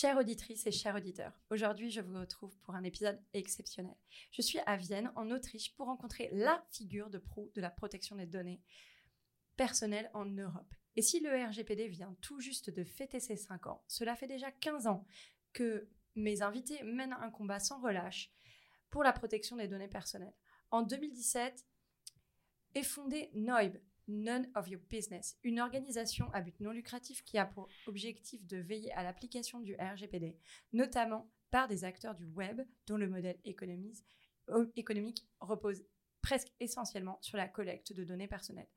Chères auditrices et chers auditeurs, aujourd'hui je vous retrouve pour un épisode exceptionnel. Je suis à Vienne, en Autriche, pour rencontrer la figure de proue de la protection des données personnelles en Europe. Et si le RGPD vient tout juste de fêter ses 5 ans, cela fait déjà 15 ans que mes invités mènent un combat sans relâche pour la protection des données personnelles. En 2017 est fondé NOIB, None of Your Business, une organisation à but non lucratif qui a pour objectif de veiller à l'application du RGPD, notamment par des acteurs du web dont le modèle économique repose presque essentiellement sur la collecte de données personnelles.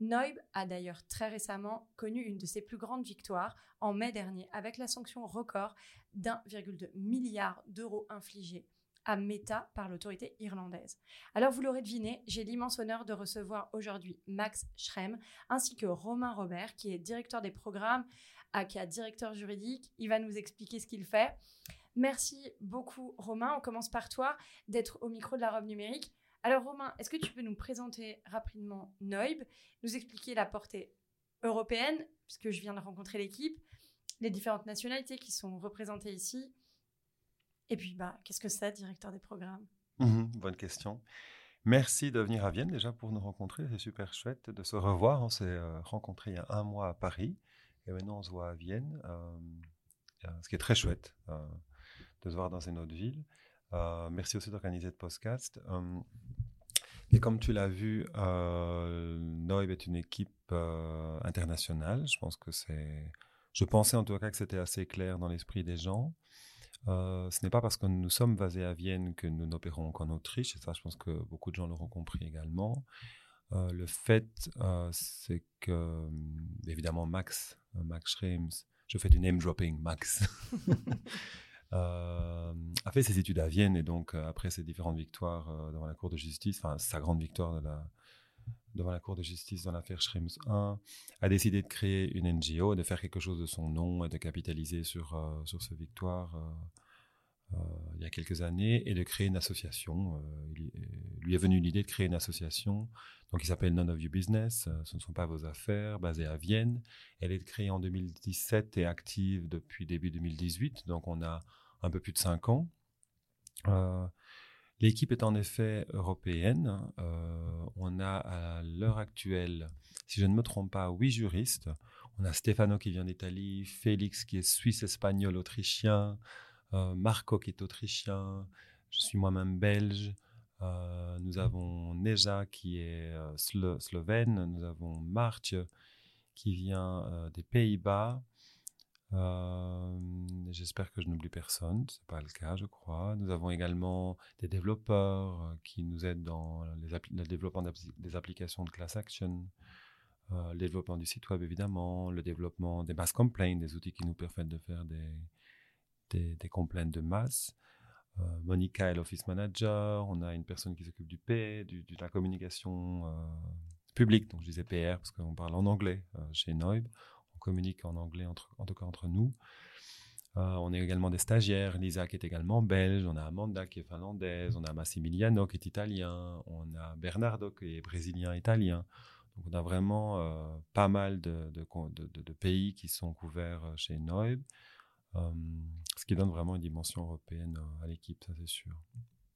Noib a d'ailleurs très récemment connu une de ses plus grandes victoires en mai dernier avec la sanction record d'1,2 milliard d'euros infligée à Meta par l'autorité irlandaise. Alors vous l'aurez deviné, j'ai l'immense honneur de recevoir aujourd'hui Max Schrem ainsi que Romain Robert qui est directeur des programmes, aka directeur juridique. Il va nous expliquer ce qu'il fait. Merci beaucoup Romain. On commence par toi d'être au micro de la robe numérique. Alors Romain, est-ce que tu peux nous présenter rapidement Noib, nous expliquer la portée européenne, puisque je viens de rencontrer l'équipe, les différentes nationalités qui sont représentées ici, et puis, bah, qu'est-ce que c'est, directeur des programmes? Mmh Bonne question. Merci de venir à Vienne déjà pour nous rencontrer. C'est super chouette de se revoir. On s'est euh, rencontrés il y a un mois à Paris et maintenant on se voit à Vienne, euh, euh, ce qui est très chouette de se voir dans une autre ville. merci aussi d'organiser ce podcast. et comme tu l'as vu, Noib est une équipe internationale. Je pense que c'est. Je pensais en tout cas que c'était assez clair dans l'esprit des gens. Euh, ce n'est pas parce que nous sommes basés à Vienne que nous n'opérons qu'en Autriche, et ça, je pense que beaucoup de gens l'auront compris également. Euh, le fait, euh, c'est que, évidemment, Max, Max Schrems, je fais du name dropping, Max, a fait ses études à Vienne, et donc, après ses différentes victoires devant la Cour de justice, enfin, sa grande victoire de la, devant la Cour de justice dans l'affaire Schrems 1, a décidé de créer une NGO, de faire quelque chose de son nom et de capitaliser sur, euh, sur ce victoire euh, euh, il y a quelques années et de créer une association. il, lui est venu l'idée de créer une association donc qui s'appelle None of Your Business, ce ne sont pas vos affaires, basée à Vienne. Elle est créée en 2017 et active depuis début 2018, donc on a un peu plus de cinq ans. L'équipe est en effet européenne. Euh, on a à l'heure actuelle, si je ne me trompe pas, huit juristes. On a Stefano qui vient d'Italie, Félix qui est suisse, espagnol, autrichien, euh, Marco qui est autrichien, je suis moi-même belge. Euh, nous avons Neja qui est slovène, nous avons Martje qui vient des Pays-Bas, euh, j'espère que je n'oublie personne, ce n'est pas le cas, je crois. Nous avons également des développeurs euh, qui nous aident dans le développement des applications de class action, euh, le développement du site web évidemment, le développement des mass complaints, des outils qui nous permettent de faire des, des, complaints de masse. Monica est l'office manager, on a une personne qui s'occupe du P, de la communication publique, donc je disais PR parce qu'on parle en anglais chez Noib communique en anglais, entre, en tout cas entre nous. Euh, on a également des stagiaires. Lisa qui est également belge. On a Amanda qui est finlandaise. On a Massimiliano qui est italien. On a Bernardo qui est brésilien-italien. Donc on a vraiment euh, pas mal de, de, pays qui sont couverts euh, chez Noib. ce qui donne vraiment une dimension européenne à l'équipe, ça c'est sûr.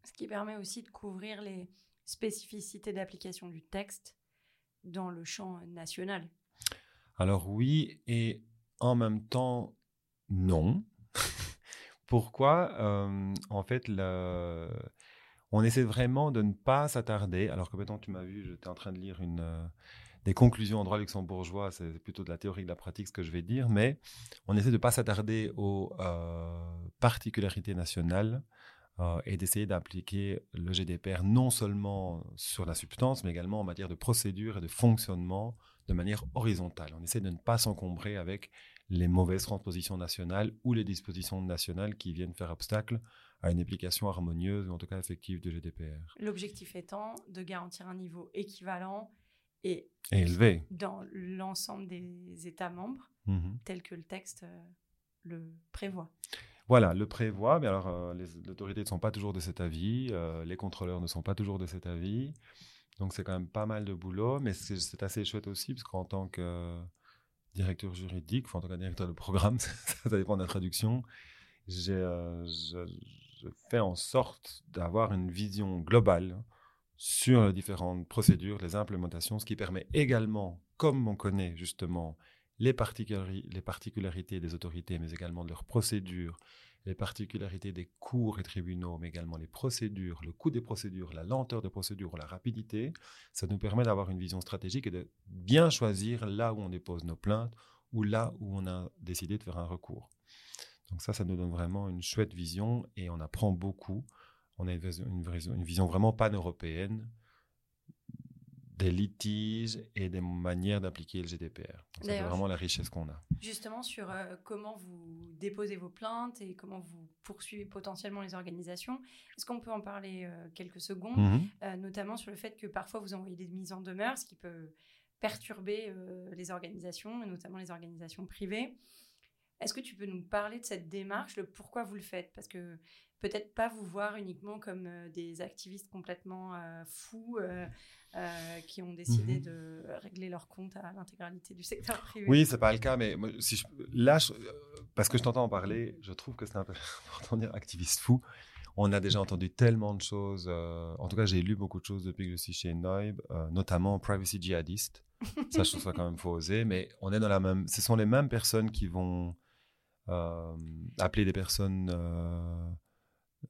Ce qui permet aussi de couvrir les spécificités d'application du texte dans le champ national. Alors oui, et en même temps, non. Pourquoi? Euh, En fait, on essaie vraiment de ne pas s'attarder, alors que maintenant tu m'as vu, j'étais en train de lire euh, des conclusions en droit luxembourgeois, c'est plutôt de la théorie de la pratique ce que je vais dire, mais on essaie de ne pas s'attarder aux euh, particularités nationales et d'essayer d'appliquer le GDPR non seulement sur la substance, mais également en matière de procédure et de fonctionnement de manière horizontale. On essaie de ne pas s'encombrer avec les mauvaises transpositions nationales ou les dispositions nationales qui viennent faire obstacle à une application harmonieuse, ou en tout cas effective du GDPR. L'objectif étant de garantir un niveau équivalent et, élevé dans l'ensemble des États membres, mhm. tel que le texte euh, le prévoit. Voilà, le prévoit, mais alors euh, les, autorités ne sont pas toujours de cet avis, euh, les contrôleurs ne sont pas toujours de cet avis, donc c'est quand même pas mal de boulot, mais c'est assez chouette aussi, parce qu'en tant que directeur juridique, enfin en tant que directeur de programme, ça, dépend de la traduction, je, je, fais en sorte d'avoir une vision globale sur les différentes procédures, les implémentations, ce qui permet également, comme on connaît justement les particularités des autorités, mais également de leurs procédures, les particularités des cours et tribunaux, mais également les procédures, le coût des procédures, la lenteur des procédures, la rapidité, ça nous permet d'avoir une vision stratégique et de bien choisir là où on dépose nos plaintes ou là où on a décidé de faire un recours. Donc ça, ça nous donne vraiment une chouette vision et on apprend beaucoup. On a une, une vision vraiment pan-européenne des litiges et des manières d'appliquer le GDPR. C'est vraiment la richesse qu'on a. Justement, sur euh, comment vous déposez vos plaintes et comment vous poursuivez potentiellement les organisations, est-ce qu'on peut en parler euh, quelques secondes, mhm. euh, notamment sur le fait que parfois vous envoyez des mises en demeure, ce qui peut perturber les organisations, et notamment les organisations privées? Est-ce que tu peux nous parler de cette démarche, le pourquoi vous le faites? Parce que peut-être pas vous voir uniquement comme des activistes complètement fous euh, qui ont décidé mhm. de régler leur compte à l'intégralité du secteur privé. Oui, c'est pas le cas, mais si je, là, parce que je t'entends en parler, je trouve que c'est un peu important de dire activiste fou. On a déjà entendu tellement de choses. Euh, en tout cas, j'ai lu beaucoup de choses depuis que je suis chez Noib, euh, notamment privacy djihadiste. ça, je trouve ça quand même faut oser. Mais on est dans la même. Ce sont les mêmes personnes qui vont appeler des personnes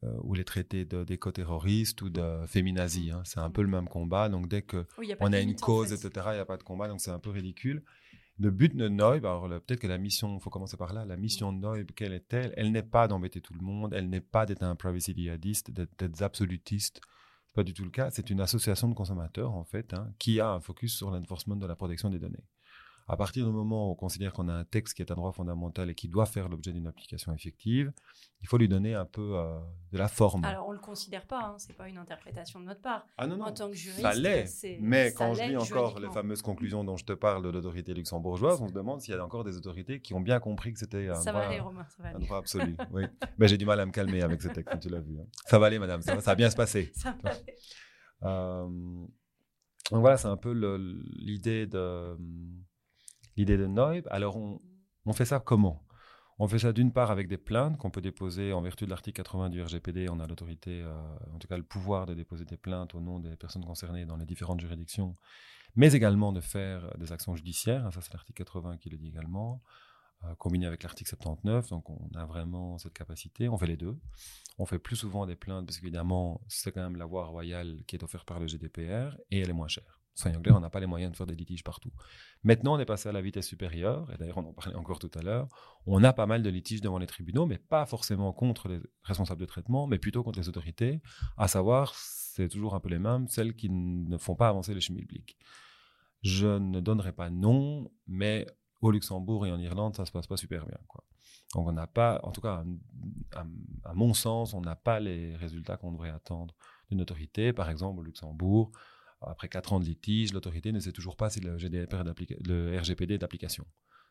euh, ou les traités d'éco-terroristes ou de féminazie. Hein. C'est un peu le même combat. Donc, dès qu'on on a, une cause, etc., il n'y a pas de combat. Donc, c'est un peu ridicule. Le but de Noib, alors peut-être que la mission, il faut commencer par là, la mission de Noib, quelle est-elle? Elle, n'est pas d'embêter tout le monde, elle n'est pas d'être un privacy djihadiste, d'être absolutiste. Ce pas du tout le cas. C'est une association de consommateurs, en fait, hein, qui a un focus sur l'enforcement de la protection des données. À partir du moment où on considère qu'on a un texte qui est un droit fondamental et qui doit faire l'objet d'une application effective, il faut lui donner un peu euh, de la forme. Alors, on ne le considère pas, hein, ce n'est pas une interprétation de notre part. Ah non, non. En tant que juriste, ça l'est. Mais quand je lis encore les fameuses conclusions dont je te parle de l'autorité luxembourgeoise, on se demande s'il y a encore des autorités qui ont bien compris que c'était un, droit, un droit absolu. oui. Mais j'ai du mal à me calmer avec ce texte, tu l'as vu. Hein. Ça va aller, madame, ça va, bien se passer. ça va aller. Euh, donc voilà, c'est un peu l'idée de l'idée de Noib. Alors, on, fait ça comment? On fait ça d'une part avec des plaintes qu'on peut déposer en vertu de l'article 80 du RGPD. On a l'autorité, euh, en tout cas le pouvoir de déposer des plaintes au nom des personnes concernées dans les différentes juridictions, mais également de faire des actions judiciaires. Ça, c'est l'article 80 qui le dit également. Euh, combiné avec l'article 79, donc on a vraiment cette capacité. On fait les deux. On fait plus souvent des plaintes parce qu'évidemment, c'est quand même la voie royale qui est offerte par le GDPR et elle est moins chère clairs, on n'a pas les moyens de faire des litiges partout. Maintenant, on est passé à la vitesse supérieure, et d'ailleurs, on en parlait encore tout à l'heure. On a pas mal de litiges devant les tribunaux, mais pas forcément contre les responsables de traitement, mais plutôt contre les autorités, à savoir, c'est toujours un peu les mêmes, celles qui ne font pas avancer les publics. Je ne donnerai pas nom, mais au Luxembourg et en Irlande, ça se passe pas super bien. Donc, on n'a pas, en tout cas, à mon sens, on n'a pas les résultats qu'on devrait attendre d'une autorité. Par exemple, au Luxembourg, après quatre ans de litige, l'autorité ne sait toujours pas si le, RGPD est d'application.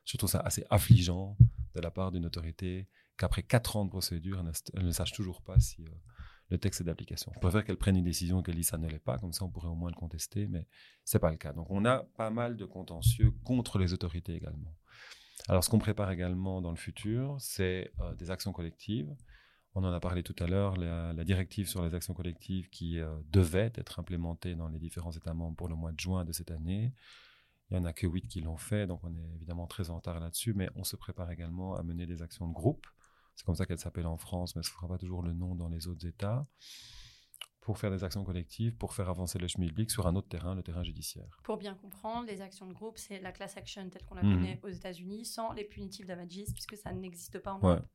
Je trouve ça assez affligeant de la part d'une autorité qu'après quatre ans de procédure, elle ne, sache toujours pas si euh, le texte est d'application. Je préfère qu'elle prenne une décision qu'elle dise ça ne l'est pas, comme ça on pourrait au moins le contester, mais c'est pas le cas. Donc on a pas mal de contentieux contre les autorités également. Alors ce qu'on prépare également dans le futur, c'est euh, des actions collectives on en a parlé tout à l'heure, la, directive sur les actions collectives qui euh, devait être implémentée dans les différents États membres pour le mois de juin de cette année. Il n'y en a que huit qui l'ont fait, donc on est évidemment très en retard là-dessus, mais on se prépare également à mener des actions de groupe. C'est comme ça qu'elle s'appelle en France, mais ce ne sera pas toujours le nom dans les autres États, pour faire des actions collectives, pour faire avancer le schmilblick sur un autre terrain, le terrain judiciaire. Pour bien comprendre, les actions de groupe, c'est la class action telle qu'on la connaît mhm. aux États-Unis, sans les punitifs damages, puisque ça n'existe pas en Europe.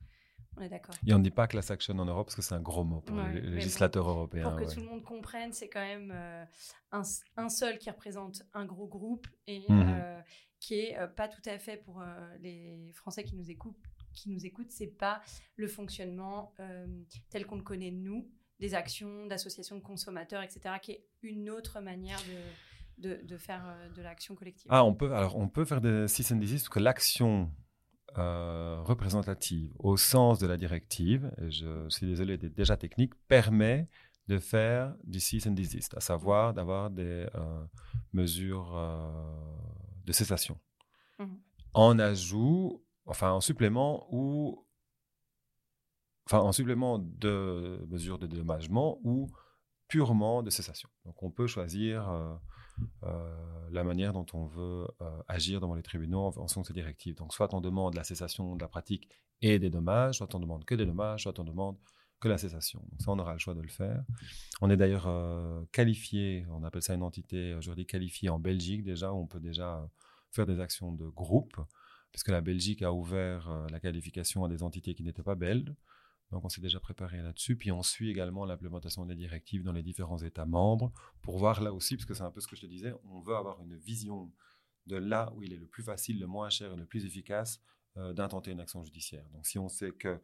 On est d'accord. Et on ne dit pas class action en Europe parce que c'est un gros mot pour Ouais, les législateurs européens. Pour que ouais. tout le monde comprenne, c'est quand même euh, un, un seul qui représente un gros groupe et Mhm. euh, qui est euh, pas tout à fait pour euh, les Français qui nous écoutent. Qui nous écoutent, c'est pas le fonctionnement tel qu'on le connaît nous, des actions, d'associations de consommateurs, etc., qui est une autre manière de, de, de faire de l'action collective. Ah, on peut, alors on peut faire des cease and desist parce que l'action euh, représentative au sens de la directive, et je suis désolé d'être déjà technique, permet de faire du cease and desist, à savoir d'avoir des euh, mesures euh, de cessation. Mhm. En ajout, enfin en supplément ou enfin en supplément de mesures de dédommagement ou purement de cessation. Donc on peut choisir la manière dont on veut euh, agir devant les tribunaux en, fonction de ces directives. Donc soit on demande la cessation de la pratique et des dommages, soit on demande que des dommages, soit on demande que la cessation. Ça, on aura le choix de le faire. On est d'ailleurs euh, qualifié, on appelle ça une entité aujourd'hui qualifiée en Belgique déjà, où on peut déjà euh, faire des actions de groupe, puisque la Belgique a ouvert euh, la qualification à des entités qui n'étaient pas belges. Donc on s'est déjà préparé là-dessus. Puis on suit également l'implémentation des directives dans les différents États membres pour voir là aussi, parce que c'est un peu ce que je te disais, on veut avoir une vision de là où il est le plus facile, le moins cher et le plus efficace euh, d'intenter une action judiciaire. Donc si on sait que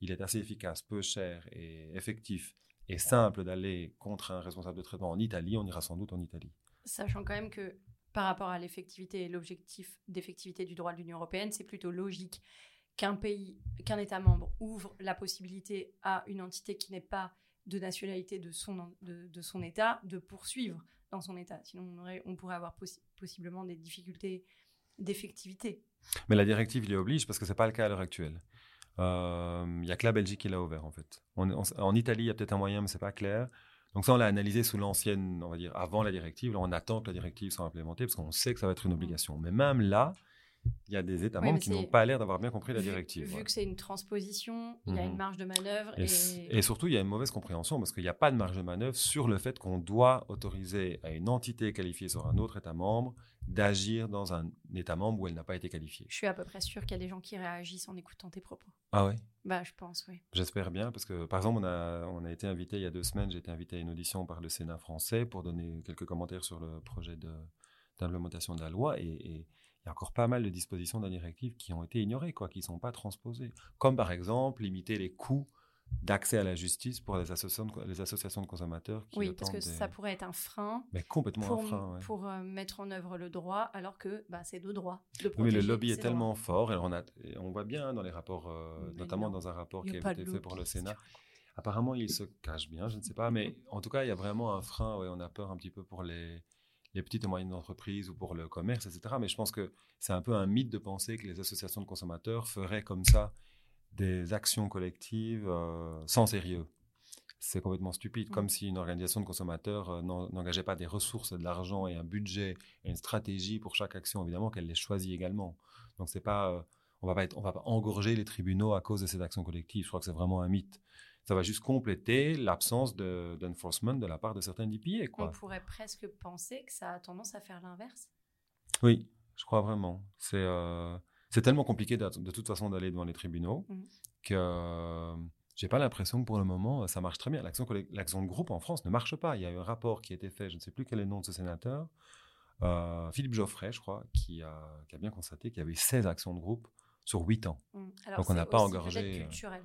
il est assez efficace, peu cher et effectif et simple d'aller contre un responsable de traitement en Italie, on ira sans doute en Italie. Sachant quand même que par rapport à l'effectivité et l'objectif d'effectivité du droit de l'Union européenne, c'est plutôt logique qu'un pays, qu'un État membre ouvre la possibilité à une entité qui n'est pas de nationalité de son, de, son État de poursuivre dans son État. Sinon, on, pourrait avoir possi possiblement des difficultés d'effectivité. Mais la directive il y oblige parce que ce n'est pas le cas à l'heure actuelle. Il euh, n'y a que la Belgique qui l'a ouvert en fait. En Italie, il y a peut-être un moyen, mais c'est pas clair. Donc ça, on l'a analysé sous l'ancienne, on va dire, avant la directive. On attend que la directive soit implémentée parce qu'on sait que ça va être une obligation. Mais même là, il y a des États Oui, membres qui n'ont pas l'air d'avoir bien compris la directive. Vu, ouais. que c'est une transposition, il y a une marge de manœuvre Et, et, s- et surtout, il y a une mauvaise compréhension parce qu'il n'y a pas de marge de manœuvre sur le fait qu'on doit autoriser à une entité qualifiée sur un autre État membre d'agir dans un État membre où elle n'a pas été qualifiée. je suis à peu près sûre qu'il y a des gens qui réagissent en écoutant tes propos. Ah ouais? Bah, je pense, oui. J'espère bien, parce que par exemple, on a, on a été invité il y a deux semaines, j'ai été invité à une audition par le Sénat français pour donner quelques commentaires sur le projet de- d'implémentation de, la loi. Et, et il y a encore pas mal de dispositions de la directive qui ont été ignorées, quoi, qui ne sont pas transposées. Comme par exemple, limiter les coûts d'accès à la justice pour les associations de, les associations de consommateurs qui Oui, parce que des- ça pourrait être un frein Mais complètement pour, un frein, ouais. pour euh, mettre en œuvre le droit, alors que bah, c'est. De Oui, mais le lobby est tellement fort, et on, a, et on voit bien dans les rapports, euh, notamment non, dans un rapport qui a été fait pour le Sénat. Apparemment, il se cache bien, je ne sais pas, mais en tout cas, il y a vraiment un frein. Ouais, on a peur un petit peu pour les, les petites et moyennes entreprises ou pour le commerce, etc. Mais je pense que c'est un peu un mythe de penser que les associations de consommateurs feraient comme ça des actions collectives euh, sans sérieux. C'est complètement stupide, Mm. comme si une organisation de consommateurs euh, n'en- n'engageait pas des ressources, de l'argent et un budget et une stratégie pour chaque action, évidemment qu'elle les choisit également. Donc c'est pas, euh, on va pas être, on va pas engorger les tribunaux à cause de ces actions collectives. Je crois que c'est vraiment un mythe. Ça va juste compléter l'absence de- d'enforcement de, la part de certains DPA, On pourrait presque penser que ça a tendance à faire l'inverse. Oui, je crois vraiment. C'est euh, tellement compliqué de, de toute façon d'aller devant les tribunaux Mhm. que euh, j'ai pas l'impression que pour le moment ça marche très bien. L'action de groupe en France ne marche pas. Il y a eu un rapport qui a été fait, je ne sais plus quel est le nom de ce sénateur, euh, Philippe Geoffrey, je crois, qui a, qui a bien constaté qu'il y avait 16 actions de groupe sur 8 ans. Mm. Alors, Donc on n'a pas engorgé, euh, culturel.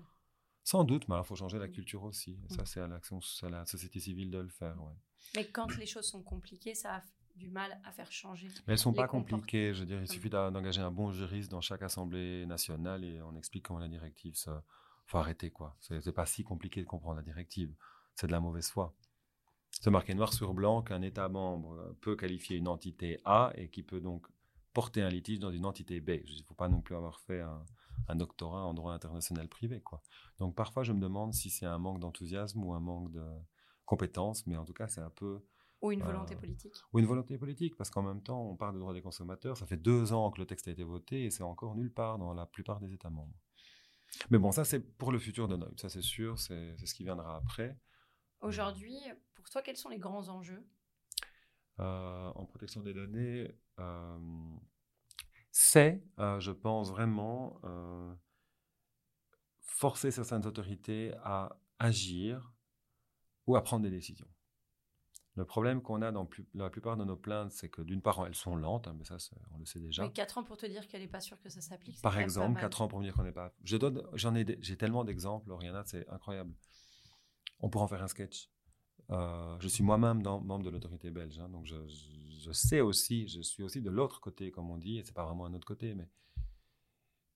Sans doute, mais alors il faut changer la Mm. culture aussi. Et Mm. ça, c'est à à la société civile de le faire. ouais. Mais quand les choses sont compliquées, ça a du mal à faire changer. Mais elles sont pas compliquées. Je veux dire, il suffit d'engager un bon juriste dans chaque assemblée nationale et on explique comment la directive. Ça, faut arrêter quoi. C'est pas si compliqué de comprendre la directive. C'est de la mauvaise foi. C'est marqué noir sur blanc qu'un État membre peut qualifier une entité A et qui peut donc porter un litige dans une entité B. Il ne faut pas non plus avoir fait un, un doctorat en droit international privé. Quoi. Donc parfois, je me demande si c'est un manque d'enthousiasme ou un manque de compétences, mais en tout cas, c'est un peu Ou une volonté Euh, politique. ou une volonté politique, parce qu'en même temps, on parle de droits des consommateurs. Ça fait deux ans que le texte a été voté et c'est encore nulle part dans la plupart des États membres. Mais bon, ça, c'est pour le futur de Noël. Ça, c'est sûr, c'est c'est ce qui viendra après. Aujourd'hui, pour toi, quels sont les grands enjeux? Euh, en protection des données, euh, c'est, euh, je pense vraiment, euh, forcer certaines autorités à agir ou à prendre des décisions. Le problème qu'on a dans la plupart de nos plaintes, c'est que d'une part, elles sont lentes, hein, mais ça, on le sait déjà. Mais 4 ans pour te dire qu'elle n'est pas sûre que ça s'applique. Par exemple, 4 ans pour me dire qu'on n'est pas. Je j'en ai, j'ai tellement d'exemples, Oriana, c'est incroyable. On pourrait en faire un sketch. Euh, je suis moi-même membre de l'autorité belge, hein, donc je, sais aussi, je suis aussi de l'autre côté, comme on dit, et c'est pas vraiment un autre côté, mais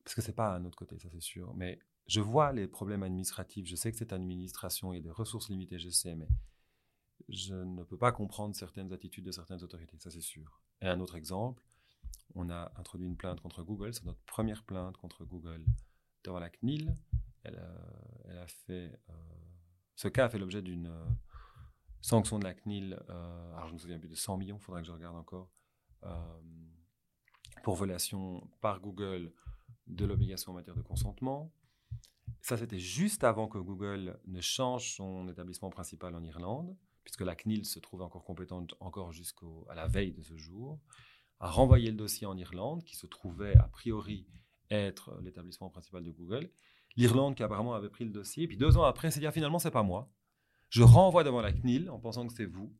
parce que c'est pas un autre côté, ça c'est sûr. Mais je vois les problèmes administratifs. Je sais que cette administration, il y a des ressources limitées, je sais, mais je ne peux pas comprendre certaines attitudes de certaines autorités, ça c'est sûr. Et un autre exemple, on a introduit une plainte contre Google, c'est notre première plainte contre Google devant la CNIL. Elle, a fait, euh, ce cas a fait l'objet d'une euh, sanction de la CNIL, euh, alors je ne me souviens plus de 100 millions, il faudra que je regarde encore, pour violation par Google de l'obligation en matière de consentement. Ça, c'était juste avant que Google ne change son établissement principal en Irlande puisque la CNIL se trouve encore compétente encore jusqu'à la veille de ce jour, a renvoyé le dossier en Irlande, qui se trouvait a priori être l'établissement principal de Google. L'Irlande qui apparemment avait pris le dossier, puis deux ans après, s'est dit ah, finalement c'est pas moi. Je renvoie devant la CNIL en pensant que c'est vous.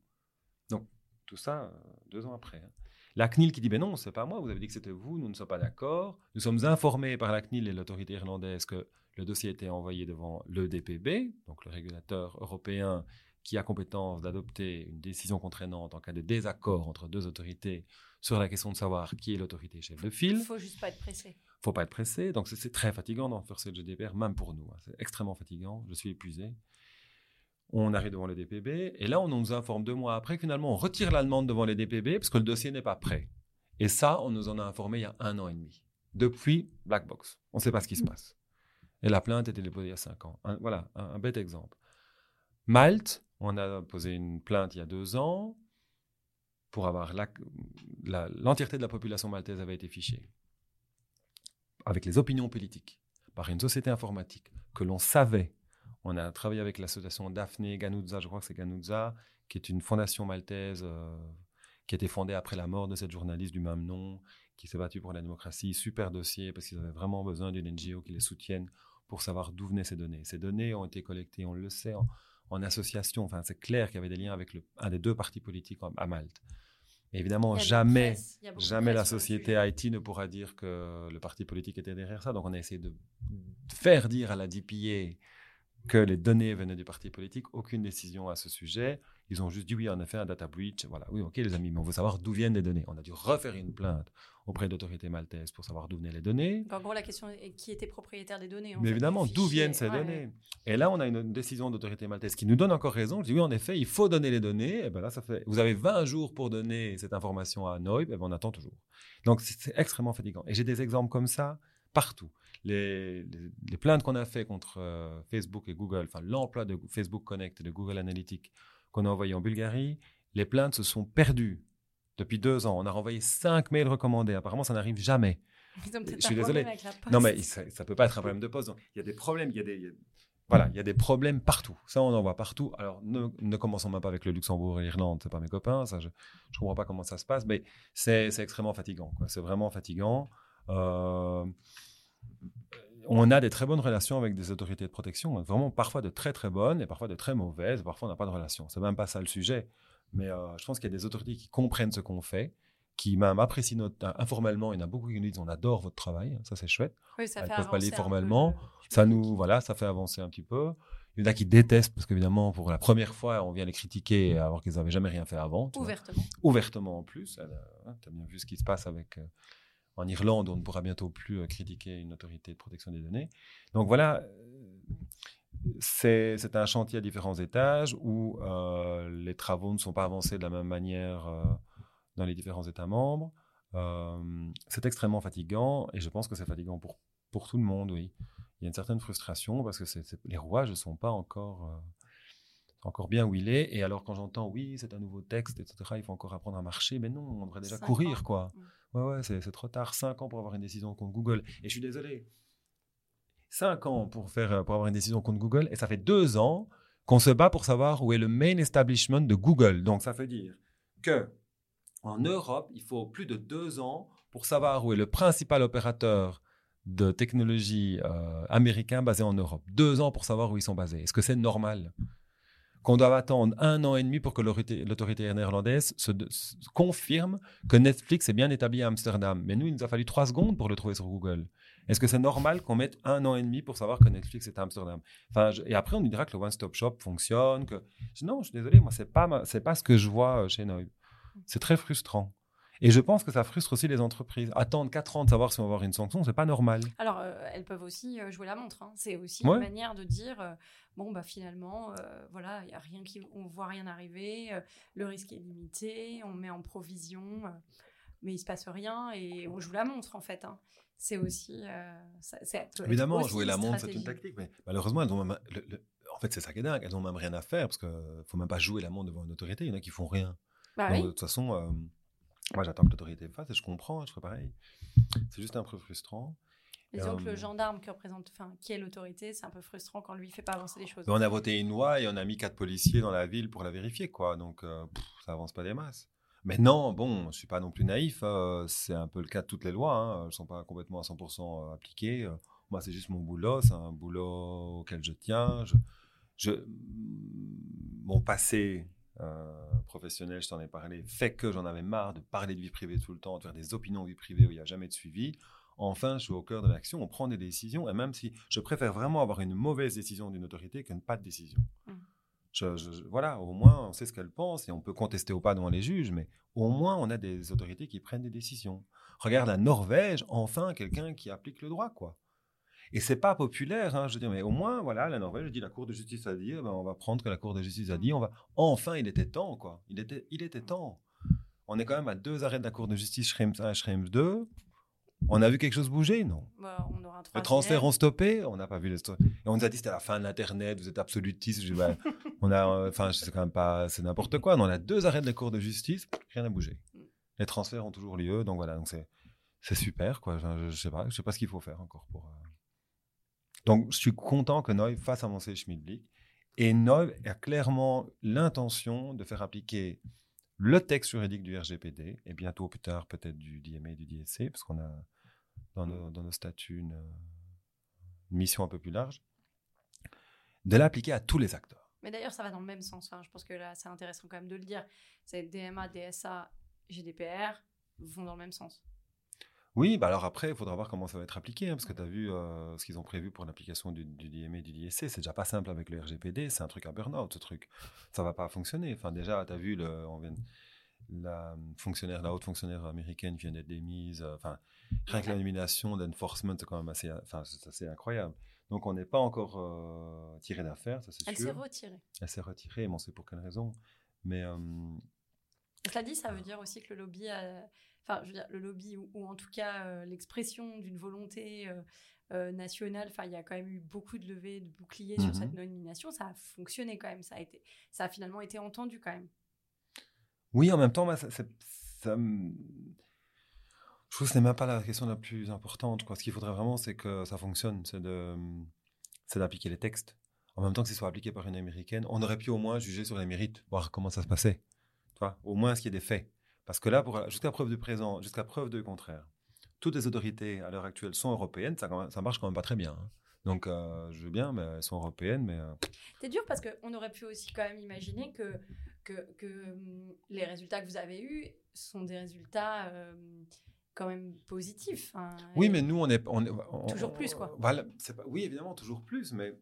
Donc tout ça euh, deux ans après. Hein. La CNIL qui dit ben non, c'est pas moi, vous avez dit que c'était vous, nous ne sommes pas d'accord. Nous sommes informés par la CNIL et l'autorité irlandaise que le dossier a été envoyé devant le DPB, donc le régulateur européen qui a compétence d'adopter une décision contraignante en cas de désaccord entre deux autorités sur la question de savoir qui est l'autorité chef de file. Il faut juste pas être pressé. Il faut pas être pressé. Donc c'est très fatigant d'enforcer le GDPR, même pour nous. Hein. C'est extrêmement fatigant. Je suis épuisé. On arrive devant le DPB et là on nous informe deux mois après que finalement on retire la demande devant les DPB parce que le dossier n'est pas prêt. Et ça, on nous en a informé il y a un an et demi. Depuis Black Box. On ne sait pas ce qui se passe. Et la plainte était déposée il y a cinq ans. voilà, un bête exemple. Malte, on a posé une plainte il y a deux ans pour avoir l'entièreté de la population maltaise avait été fichée avec les opinions politiques par une société informatique que l'on savait. On a travaillé avec l'association Daphné Ganuzza, je crois que c'est Ganuzza, qui est une fondation maltaise euh, qui a été fondée après la mort de cette journaliste du même nom, qui s'est battue pour la démocratie. Super dossier parce qu'ils avaient vraiment besoin d'une NGO qui les soutienne pour savoir d'où venaient ces données. Ces données ont été collectées, on le sait, en association. Enfin, c'est clair qu'il y avait des liens avec le, un des deux partis politiques à Malte. évidemment, jamais, jamais la société Haïti ne pourra dire que le parti politique était derrière ça. Donc, on a essayé de faire dire à la DPA que les données venaient du parti politique. Aucune décision à ce sujet. Ils ont juste dit oui, en effet, un data breach. Voilà, oui, ok, les amis, mais on veut savoir d'où viennent les données. On a dû refaire une plainte auprès d'autorités maltaises pour savoir d'où venaient les données. En gros, la question est qui était propriétaire des données. Mais évidemment, d'où viennent ces données Et là, on a une, décision d'autorité maltaise qui nous donne encore raison. Je dis oui, en effet, il faut donner les données. Et ben là, ça fait. Vous avez 20 jours pour donner cette information à Noib, et ben on attend toujours. Donc c'est extrêmement fatigant. Et j'ai des exemples comme ça partout. Les, les, plaintes qu'on a fait contre euh, Facebook et Google, enfin l'emploi de Facebook Connect et de Google Analytics qu'on a envoyé en Bulgarie, les plaintes se sont perdues depuis deux ans. On a renvoyé cinq mails recommandés. Apparemment, ça n'arrive jamais. Je suis désolé. Non, mais ça ne peut pas être un problème de poste. il y a des problèmes. Il y a des, voilà, il y a des problèmes partout. Ça, on en voit partout. Alors, ne, commençons même pas avec le Luxembourg et l'Irlande. C'est pas mes copains. Ça, je, ne comprends pas comment ça se passe, mais c'est extrêmement fatigant. C'est vraiment fatigant. Euh, on a des très bonnes relations avec des autorités de protection, vraiment parfois de très très bonnes et parfois de très mauvaises. Parfois, on n'a pas de relation. C'est même pas ça le sujet. Mais euh, je pense qu'il y a des autorités qui comprennent ce qu'on fait, qui même apprécient notre, euh, informellement. Il y en a beaucoup qui nous disent on adore votre travail, ça c'est chouette. Oui, ça Elles fait peuvent pas formellement. Peu, ça nous, voilà, ça fait avancer un petit peu. Il y en a qui détestent parce qu'évidemment, pour la première fois, on vient les critiquer alors qu'ils n'avaient jamais rien fait avant. Ouvertement. Ouvertement en plus. Hein, tu as bien vu ce qui se passe avec. Euh, en Irlande, on ne pourra bientôt plus critiquer une autorité de protection des données. Donc voilà, c'est un chantier à différents étages où euh, les travaux ne sont pas avancés de la même manière euh, dans les différents États membres. Euh, c'est extrêmement fatigant et je pense que c'est fatigant pour, pour tout le monde, oui. Il y a une certaine frustration parce que les rouages ne sont pas encore, encore bien où il est. Et alors quand j'entends, oui, c'est un nouveau texte, etc., il faut encore apprendre à marcher, mais non, on devrait déjà courir, quoi. Mm. Ouais, ouais, c'est trop tard. Cinq ans pour avoir une décision contre Google. Et je suis désolé, 5 ans pour, faire, euh, pour avoir une décision contre Google et ça fait 2 ans qu'on se bat pour savoir où est le main establishment de Google. Donc ça veut dire que en Europe, il faut plus de 2 ans pour savoir où est le principal opérateur de technologie euh, américains basés en Europe. Deux ans pour savoir où ils sont basés. Est-ce que c'est normal? Qu'on doit attendre un an et demi pour que l'autorité néerlandaise se, confirme que Netflix est bien établi à Amsterdam. Mais nous, il nous a fallu trois secondes pour le trouver sur Google. Est-ce que c'est normal qu'on mette un an et demi pour savoir que Netflix est à Amsterdam? Enfin, Et après, on nous dira que le One Stop Shop fonctionne. Que... Non, je suis désolé, moi, ce n'est pas, pas ce que je vois euh, chez Noib. C'est très frustrant. Et je pense que ça frustre aussi les entreprises. Attendre 4 ans de savoir si on va avoir une sanction, c'est pas normal. Alors, euh, elles peuvent aussi euh, jouer la montre. Hein. C'est aussi une manière de dire euh, bon, bah finalement, voilà, il y a rien qui, on voit rien arriver, le risque est limité, on met en provision, mais il se passe rien et on joue la montre en fait. Hein. C'est aussi. Évidemment, jouer la montre, c'est une tactique, mais malheureusement, elles ont en fait, c'est ça qui est dingue. Elles n'ont même rien à faire parce qu'il ne faut même pas jouer la montre devant une autorité. Il y en a qui font rien. Bah de toute façon moi, j'attends que l'autorité fasse et je comprends, je ferai pareil. C'est juste un peu frustrant. Disons que le euh, gendarme qui représente, enfin, qui est l'autorité, c'est un peu frustrant quand lui fait pas avancer les choses. On a voté une loi et on a mis quatre policiers dans la ville pour la vérifier, quoi. Donc, euh, ça avance pas des masses. Mais non, bon, je suis pas non plus naïf. Euh, c'est un peu le cas de toutes les lois. Hein. Elles ne sont pas complètement à 100% appliquées. moi, c'est juste mon boulot. C'est un boulot auquel je tiens. Je, je, mon passé euh, professionnel, je t'en ai parlé, fait que j'en avais marre de parler de vie privée tout le temps, de faire des opinions de vie privée où il n'y a jamais de suivi. Enfin, je suis au cœur de l'action, on prend des décisions, et même si je préfère vraiment avoir une mauvaise décision d'une autorité qu'une pas de décision. Mmh. Je, voilà, au moins on sait ce qu'elle pense et on peut contester ou pas devant les juges, mais au moins on a des autorités qui prennent des décisions. Regarde la Norvège, enfin quelqu'un qui applique le droit, quoi. Et c'est pas populaire, hein, je veux dire, mais au moins, voilà, la Norvège dit la Cour de justice a dit, eh ben, on va prendre que la Cour de justice a dit, on va. Enfin, il était temps, quoi. Il était, il était temps. On est quand même à deux arrêts de la Cour de justice, Schrems 1 et Schrems 2. On a vu quelque chose bouger, non bah, on aura Le transfert ont stoppé, on n'a pas vu les Et on nous a dit c'était la fin de l'internet, vous êtes absolutiste. Je bah, on a, euh, enfin, c'est quand même pas, c'est n'importe quoi. on a deux arrêts de la Cour de justice, rien n'a bougé. Mm. Les transferts ont toujours lieu, donc voilà, donc c'est, c'est super, quoi. Je, je, sais pas, je sais pas ce qu'il faut faire encore pour. Euh, donc, je suis content que Noy fasse avancer Schmidblick. Et Noy a clairement l'intention de faire appliquer le texte juridique du RGPD et bientôt plus tard peut-être du DMA et du DSC, parce qu'on a dans nos, statuts une, mission un peu plus large, de l'appliquer à tous les acteurs. Mais d'ailleurs, ça va dans le même sens. Je pense que là, c'est intéressant quand même de le dire. C'est DMA, DSA, GDPR vont dans le même sens. Oui, bah alors après, il faudra voir comment ça va être appliqué, hein, parce que tu as vu euh, ce qu'ils ont prévu pour l'application du, du DMA et du DSC. C'est déjà pas simple avec le RGPD, c'est un truc à burn-out, ce truc. Ça va pas fonctionner. Enfin, déjà, tu as vu, le, on vient, la fonctionnaire, la haute fonctionnaire américaine vient d'être démise. Euh, enfin, rien que l'élimination d'enforcement, c'est quand même assez, enfin, assez incroyable. Donc, on n'est pas encore euh, tiré d'affaire, ça c'est sûr. Elle s'est retirée. Elle s'est retirée, mais on sait pour quelle raison. Mais. Cela dit, ça veut dire aussi que le lobby a enfin, je veux dire, le lobby ou, en tout cas euh, l'expression d'une volonté euh, euh, nationale. Enfin, il y a quand même eu beaucoup de levées de boucliers sur cette mhm. nomination. Ça a fonctionné quand même. Ça a été, ça a finalement été entendu quand même. Oui, en même temps, ça, ça, je trouve que ce n'est même pas la question la plus importante. Quoi. Ce qu'il faudrait vraiment, c'est que ça fonctionne, c'est de, c'est d'appliquer les textes. En même temps que ce soit appliqué par une américaine, on aurait pu au moins juger sur les mérites, voir comment ça se passait. Tu vois, au moins ce qu'il y ait des faits. Parce que là, jusqu'à preuve du présent, jusqu'à preuve de contraire, toutes les autorités à l'heure actuelle sont européennes, ça, ça marche quand même pas très bien. Hein. Donc, euh, je veux bien, mais elles sont européennes. Mais euh, c'est dur parce qu'on aurait pu aussi quand même imaginer que, que, hum, les résultats que vous avez eus sont des résultats euh, quand même positifs. Hein, oui, mais nous, on est. toujours plus, quoi. Voilà, pas, oui, évidemment, toujours plus, mais.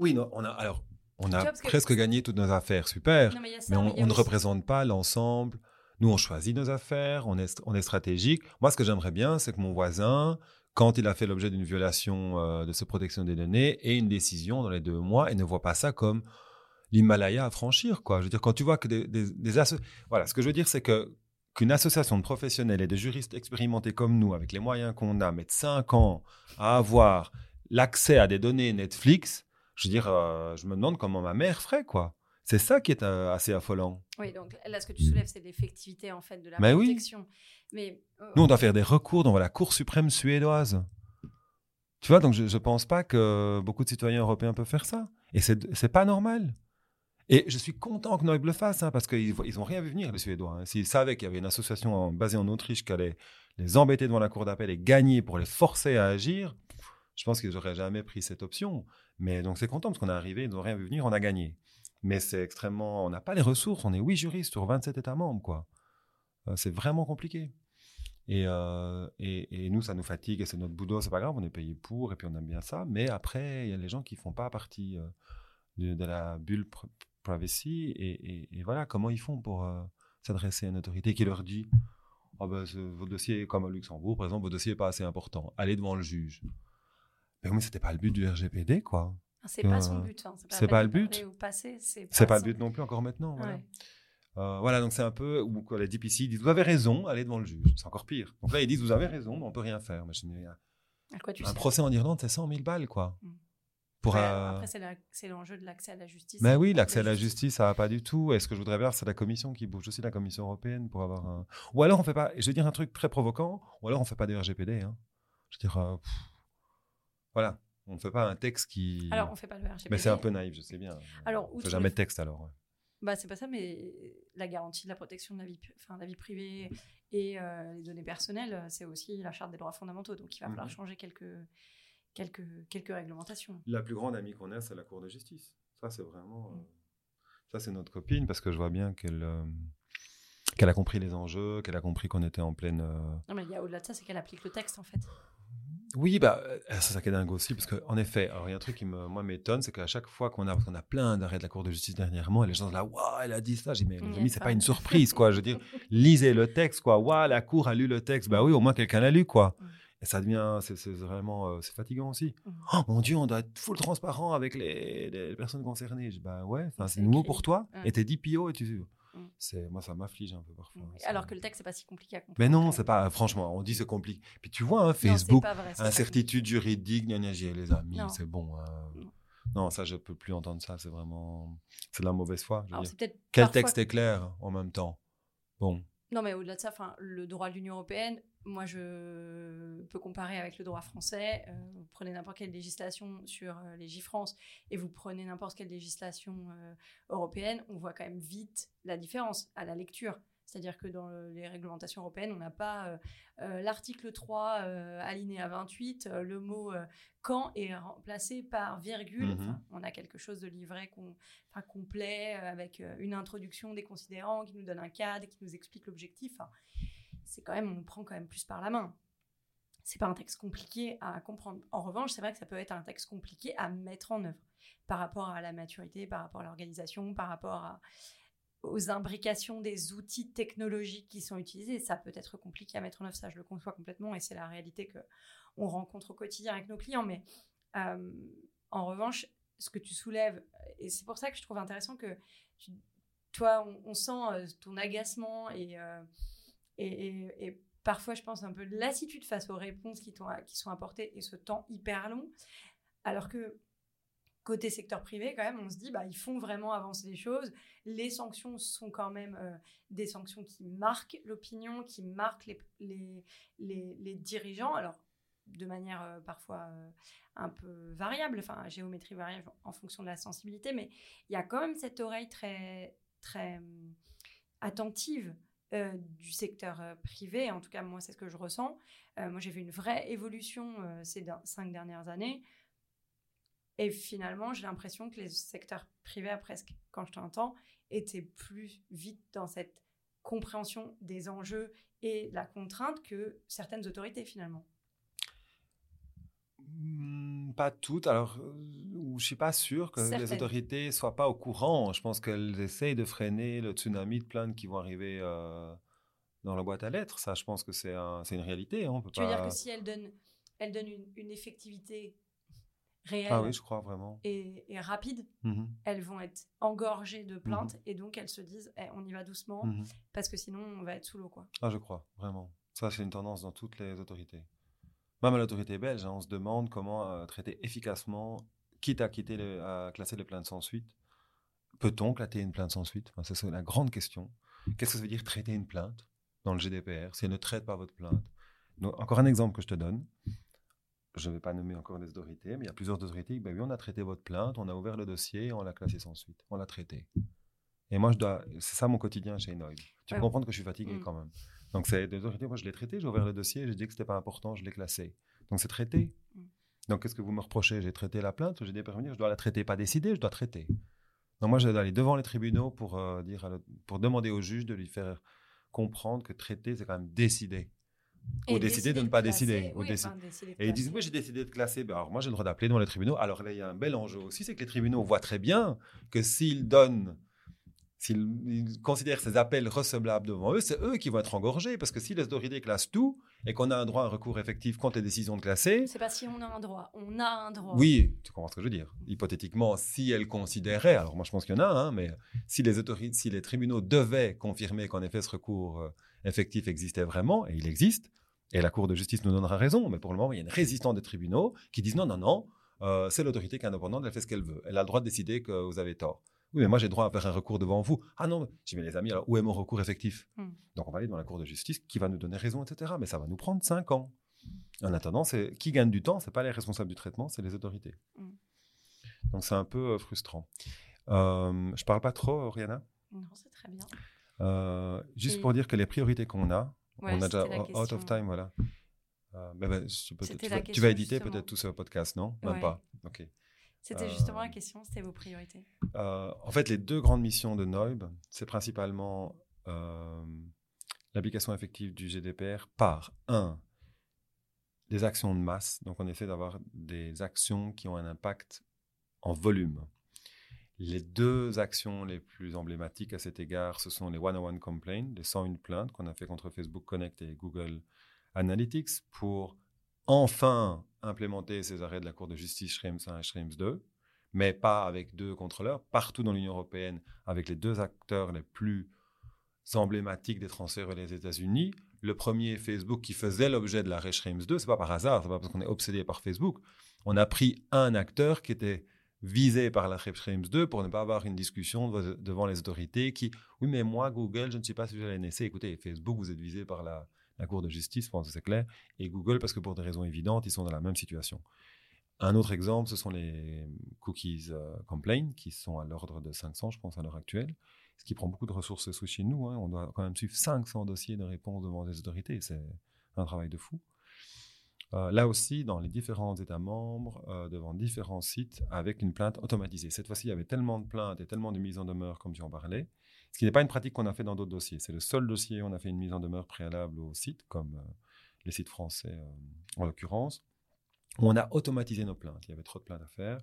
Oui, non, on a. Alors, on a presque gagné toutes nos affaires, super. mais, on, ne représente pas l'ensemble. Nous, on choisit nos affaires, on est, on est stratégique. Moi, ce que j'aimerais bien, c'est que mon voisin, quand il a fait l'objet d'une violation euh, de sa protection des données, ait une décision dans les deux mois et ne voit pas ça comme l'Himalaya à franchir. Quoi. Je veux dire, quand tu vois que des, des, Voilà, ce que je veux dire, c'est que qu'une association de professionnels et de juristes expérimentés comme nous, avec les moyens qu'on a, mettre cinq ans à avoir l'accès à des données Netflix, je veux dire, euh, je me demande comment ma mère ferait, quoi. C'est ça qui est euh, assez affolant. Oui, donc là, ce que tu soulèves, c'est l'effectivité, en fait, de la protection. Mais, euh, Nous, on doit faire des recours dans la Cour suprême suédoise. Tu vois, donc je ne pense pas que beaucoup de citoyens européens peuvent faire ça. Et c'est n'est pas normal. Et je suis content que Noël le fasse, hein, parce qu'ils n'ont rien vu venir, les Suédois. Hein. S'ils savaient qu'il y avait une association basée en Autriche qui allait les embêter devant la cour d'appel et gagner pour les forcer à agir, je pense qu'ils n'auraient jamais pris cette option. Mais donc c'est content parce qu'on est arrivé, ils n'ont rien vu venir, on a gagné. Mais c'est extrêmement. On n'a pas les ressources, on est 8 juristes sur 27 États membres, quoi. Euh, c'est vraiment compliqué. Euh, et, et, nous, ça nous fatigue et c'est notre boulot, c'est pas grave, on est payé pour et puis on aime bien ça. Mais après, il y a les gens qui font pas partie euh, de, la bulle privacy et, voilà, comment ils font pour s'adresser à une autorité qui leur dit oh ben, votre dossier, comme au Luxembourg, par exemple, votre dossier n'est pas assez important, allez devant le juge. Mais oui, c'était pas le but du RGPD, quoi. Ah, c'est pas son but. Hein. C'est pas, le but. C'est pas, le but non plus encore maintenant. Voilà, euh, donc c'est un peu où quoi, les DPC disent vous avez raison, allez devant le juge. C'est encore pire. Donc là ils disent vous avez raison, mais on peut rien faire. Mais je un procès en Irlande c'est 100 000 balles quoi. Mm. Pour, euh, Après c'est l'enjeu de l'accès à la justice. Mais oui, l'accès à la justice ça va pas du tout. Et ce que je voudrais voir c'est la Commission qui bouge aussi la Commission européenne pour avoir un. Ou alors on fait pas. Je vais dire un truc très provoquant. Ou alors on fait pas de RGPD. Hein. Je veux dire. Euh, voilà. On ne fait pas un texte qui. Alors, on fait pas le RGPD. Mais c'est un peu naïf, je sais bien. Alors, on fait jamais de texte alors. Bah, c'est pas ça, mais la garantie de la protection de la vie, enfin, la vie privée et euh, les données personnelles, c'est aussi la charte des droits fondamentaux. Donc, il va falloir mhm. changer quelques, quelques, quelques réglementations. La plus grande amie qu'on a, c'est la Cour de justice. Ça, c'est vraiment. Euh, ça, c'est notre copine parce que je vois bien qu'elle. Euh, qu'elle a compris les enjeux, qu'elle a compris qu'on était en pleine. Non, mais il y a au-delà de ça, c'est qu'elle applique le texte en fait. Oui, bah, euh, c'est ça qui est dingue aussi, parce qu'en effet, il y a un truc qui me, moi m'étonne, c'est qu'à chaque fois qu'on a, parce qu'on a plein d'arrêts de la Cour de justice dernièrement, et les gens sont là, waouh, elle a dit ça. J'ai dit, mais les amis, c'est pas une surprise, quoi. Je veux dire, lisez le texte, quoi. Waouh, la Cour a lu le texte. Bah oui, au moins quelqu'un l'a lu, quoi. Et ça devient, c'est vraiment, euh, c'est fatigant aussi. Oh mon Dieu, on doit être full transparent avec les, personnes concernées. Je dis, bah ouais, c'est nouveau pour toi. Et t'es DPO et tu. Mm. C'est moi ça m'afflige un peu parfois. Mm. Alors que le texte c'est pas si compliqué à comprendre. Mais non, c'est pas franchement, on dit c'est compliqué. Puis tu vois hein, Facebook, incertitude juridique, gna, les amis, c'est bon. Hein. Non. ça je peux plus entendre ça, c'est vraiment c'est de la mauvaise foi. Quel texte est clair en même temps? Bon. Non mais au-delà de ça, le droit de l'Union européenne, moi, je peux comparer avec le droit français. Euh, vous prenez n'importe quelle législation sur euh, les France et vous prenez n'importe quelle législation euh, européenne, on voit quand même vite la différence à la lecture. C'est-à-dire que dans les réglementations européennes, on n'a pas l'article 3, alinéa 28, le mot quand est remplacé par virgule. Mm-hmm. on a quelque chose de livré complet avec une introduction des considérants qui nous donne un cadre, qui nous explique l'objectif c'est quand même, on prend quand même plus par la main. C'est pas un texte compliqué à comprendre. En revanche, c'est vrai que ça peut être un texte compliqué à mettre en œuvre par rapport à la maturité, par rapport à l'organisation, par rapport aux imbrications des outils technologiques qui sont utilisés. Ça peut être compliqué à mettre en œuvre, ça je le conçois complètement et c'est la réalité que on rencontre au quotidien avec nos clients. Mais euh, en revanche, ce que tu soulèves, et c'est pour ça que je trouve intéressant que toi, on, sent euh, ton agacement et, euh, et, parfois, je pense un peu de lassitude face aux réponses qui, qui sont apportées et ce temps hyper long. Alors que côté secteur privé, quand même, on se dit, bah, ils font vraiment avancer les choses. Les sanctions sont quand même euh, des sanctions qui marquent l'opinion, qui marquent les, les, les, dirigeants. Alors, de manière euh, parfois euh, un peu variable, enfin, géométrie variable en fonction de la sensibilité, mais il y a quand même cette oreille très, très attentive euh, du secteur euh, privé. En tout cas, moi, c'est ce que je ressens. Euh, moi, j'ai vu une vraie évolution ces cinq dernières années. Et finalement, j'ai l'impression que les secteurs privés, presque, quand je t'entends, étaient plus vite dans cette compréhension des enjeux et la contrainte que certaines autorités, finalement. Mmh, pas toutes. Alors, je je suis pas sûr que les autorités soient pas au courant. Je pense qu'elles essayent de freiner le tsunami de plaintes qui vont arriver euh, dans la boîte à lettres. Ça, je pense que c'est une réalité. Hein, on peut tu veux dire que si elles donnent, elles donnent une, effectivité réelle ah oui, je crois vraiment. et, rapide, mmh elles vont être engorgées de plaintes mmh et donc elles se disent eh, on y va doucement parce que sinon on va être sous l'eau. quoi. Ah, je crois, vraiment. Ça, c'est une tendance dans toutes les autorités. Même à l'autorité belge, hein, on se demande comment euh, traiter efficacement quitte à, quitter à classer les plaintes sans suite, peut-on classer une plainte sans suite? C'est la grande question. Qu'est-ce que ça veut dire traiter une plainte dans le GDPR si elle ne traite pas votre plainte Encore un exemple que je te donne. je ne vais pas nommer encore les autorités, mais il y a plusieurs autorités. Ben oui, on a traité votre plainte, on a ouvert le dossier, on l'a classé sans suite, on l'a traité. Et moi, je dois, c'est ça mon quotidien chez Noy. Tu peux comprendre que je suis fatigué mm. quand même. Donc, c'est des autorités. Moi, je l'ai traité, j'ai ouvert le dossier, j'ai dit que c'était pas important, je l'ai classé. Donc, c'est traité. Mm. Donc, qu'est-ce que vous me reprochez? J'ai traité la plainte, j'ai dit je dois la traiter, pas décider, je dois traiter. Donc, moi, je dois aller devant les tribunaux pour, euh, dire pour demander au juge de lui faire comprendre que traiter, c'est quand même décider. ou décider, de ne pas décider. et ils disent, oui, j'ai décidé de classer. Ben, alors moi, j'ai le droit d'appeler devant les tribunaux. Alors là, il y a un bel enjeu aussi, c'est que les tribunaux voient très bien que s'ils donnent S'ils considèrent ces appels recevables devant eux, c'est eux qui vont être engorgés. Parce que si les autorités classent tout et qu'on a un droit à un recours effectif contre les décisions de classer. C'est pas si on a un droit. On a un droit. Oui, tu comprends ce que je veux dire. Hypothétiquement, si elles considéraient, alors moi je pense qu'il y en a, hein, mais si les, autorités, si les tribunaux devaient confirmer qu'en effet ce recours euh, effectif existait vraiment, et il existe, et la Cour de justice nous donnera raison, mais pour le moment, il y a une résistance des tribunaux qui disent non, non, non, euh, c'est l'autorité qui est indépendante, elle fait ce qu'elle veut. Elle a le droit de décider que vous avez tort. Oui, mais moi, j'ai droit à faire un recours devant vous. Ah non, j'ai mis les amis, alors où est mon recours effectif? Hmm. Donc, on va aller dans la Cour de justice qui va nous donner raison, etc. Mais ça va nous prendre cinq ans. En attendant, c'est qui gagne du temps, c'est pas les responsables du traitement, c'est les autorités. Hmm. Donc, c'est un peu euh, frustrant. Euh, je parle pas trop, Rihanna Non, c'est très bien. Euh, juste pour dire que les priorités qu'on a, on a déjà out of time, voilà. Euh, ben, tu, vas éditer peut-être tout ce podcast, non? Même pas. Ok. C'était justement la euh, question, c'était vos priorités. Euh, en fait, les deux grandes missions de Noib, c'est principalement euh, l'application effective du GDPR par, un, des actions de masse. Donc, on essaie d'avoir des actions qui ont un impact en volume. Les deux actions les plus emblématiques à cet égard, ce sont les 101 complaints, les 101 plaintes qu'on a fait contre Facebook Connect et Google Analytics pour enfin implémenter ces arrêts de la Cour de justice Schrems 1 et Schrems 2, mais pas avec deux contrôleurs, partout dans l'Union européenne, avec les deux acteurs les plus emblématiques des transferts vers les États-Unis. Le premier, Facebook, qui faisait l'objet de l'arrêt Schrems 2, c'est pas par hasard, c'est pas parce qu'on est obsédé par Facebook. On a pris un acteur qui était visé par l'arrêt Schrems 2 pour ne pas avoir une discussion devant les autorités qui, oui, mais moi, Google, je ne suis pas sujet à la NSC. Écoutez, Facebook, vous êtes visé par la, la Cour de justice, je pense que c'est clair, et Google parce que pour des raisons évidentes, ils sont dans la même situation. Un autre exemple, ce sont les cookies euh, qui sont à l'ordre de 500, je pense, à l'heure actuelle, ce qui prend beaucoup de ressources sous chez nous. Hein. On doit quand même suivre 500 dossiers de réponse devant les autorités. C'est un travail de fou. Euh, là aussi, dans les différents États membres, euh, devant différents sites, avec une plainte automatisée. Cette fois-ci, il y avait tellement de plaintes et tellement de mises en demeure, comme tu en parlais, ce qui n'est pas une pratique qu'on a fait dans d'autres dossiers. C'est le seul dossier où on a fait une mise en demeure préalable au site, comme euh, les sites français euh, en l'occurrence, où on a automatisé nos plaintes. Il y avait trop de plaintes à faire.